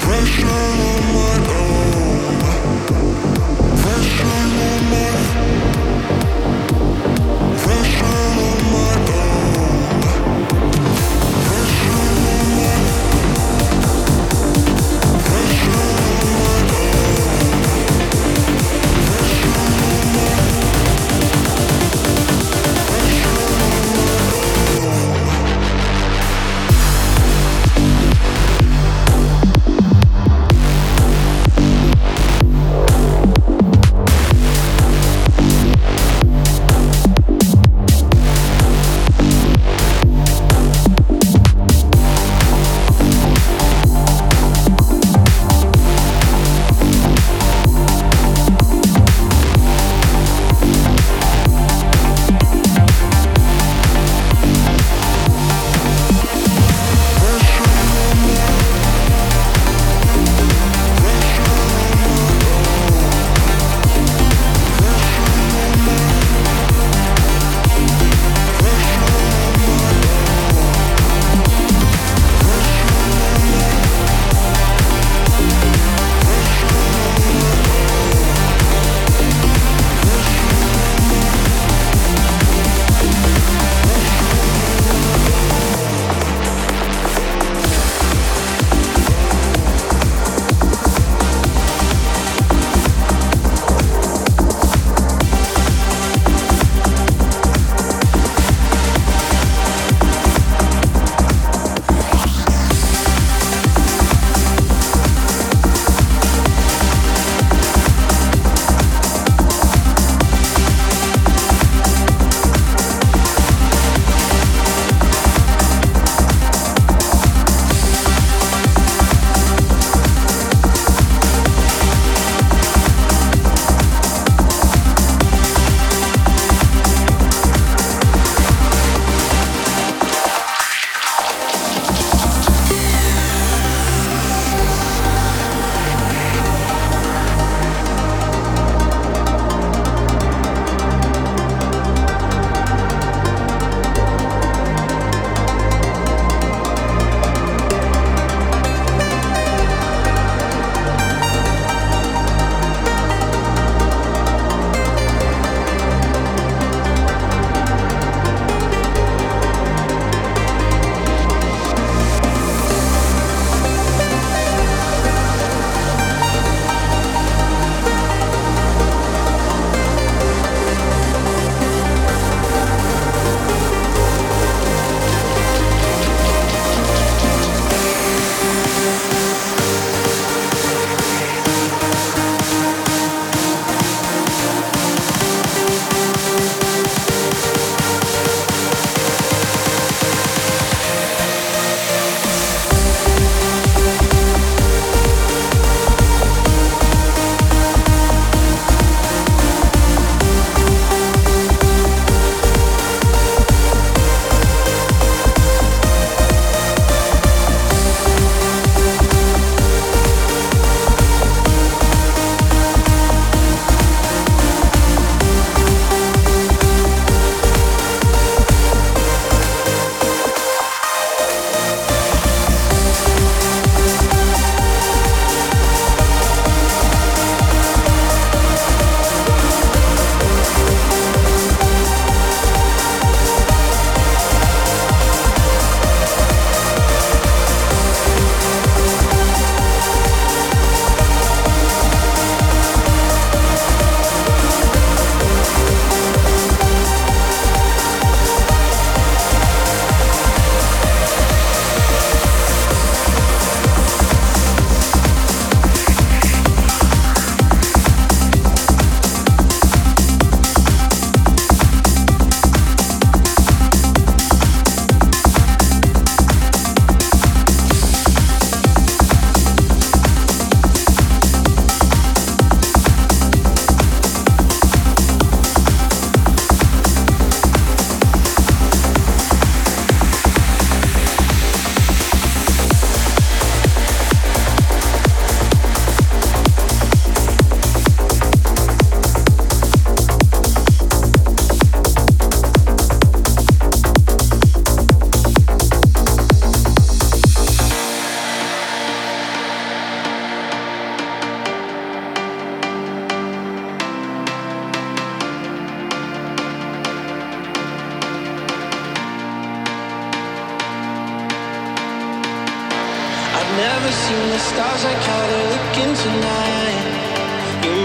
Pressure on my arm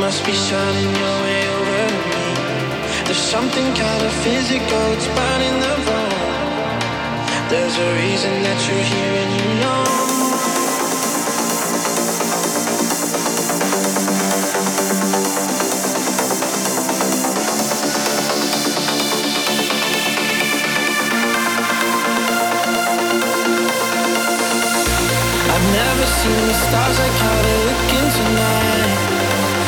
must be shining your way over me. There's something kind of physical, it's burning the room. There's a reason that you're here and you know. I've never seen the stars like how they're looking tonight.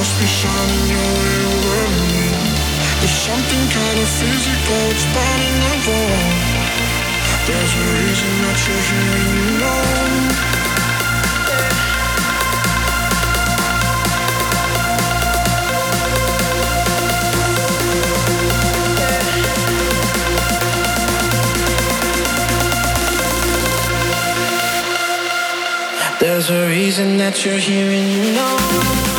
must be shining your way over me. There's something kind of physical, it's burning the bone. There's a reason that you're here you know. You're here and you know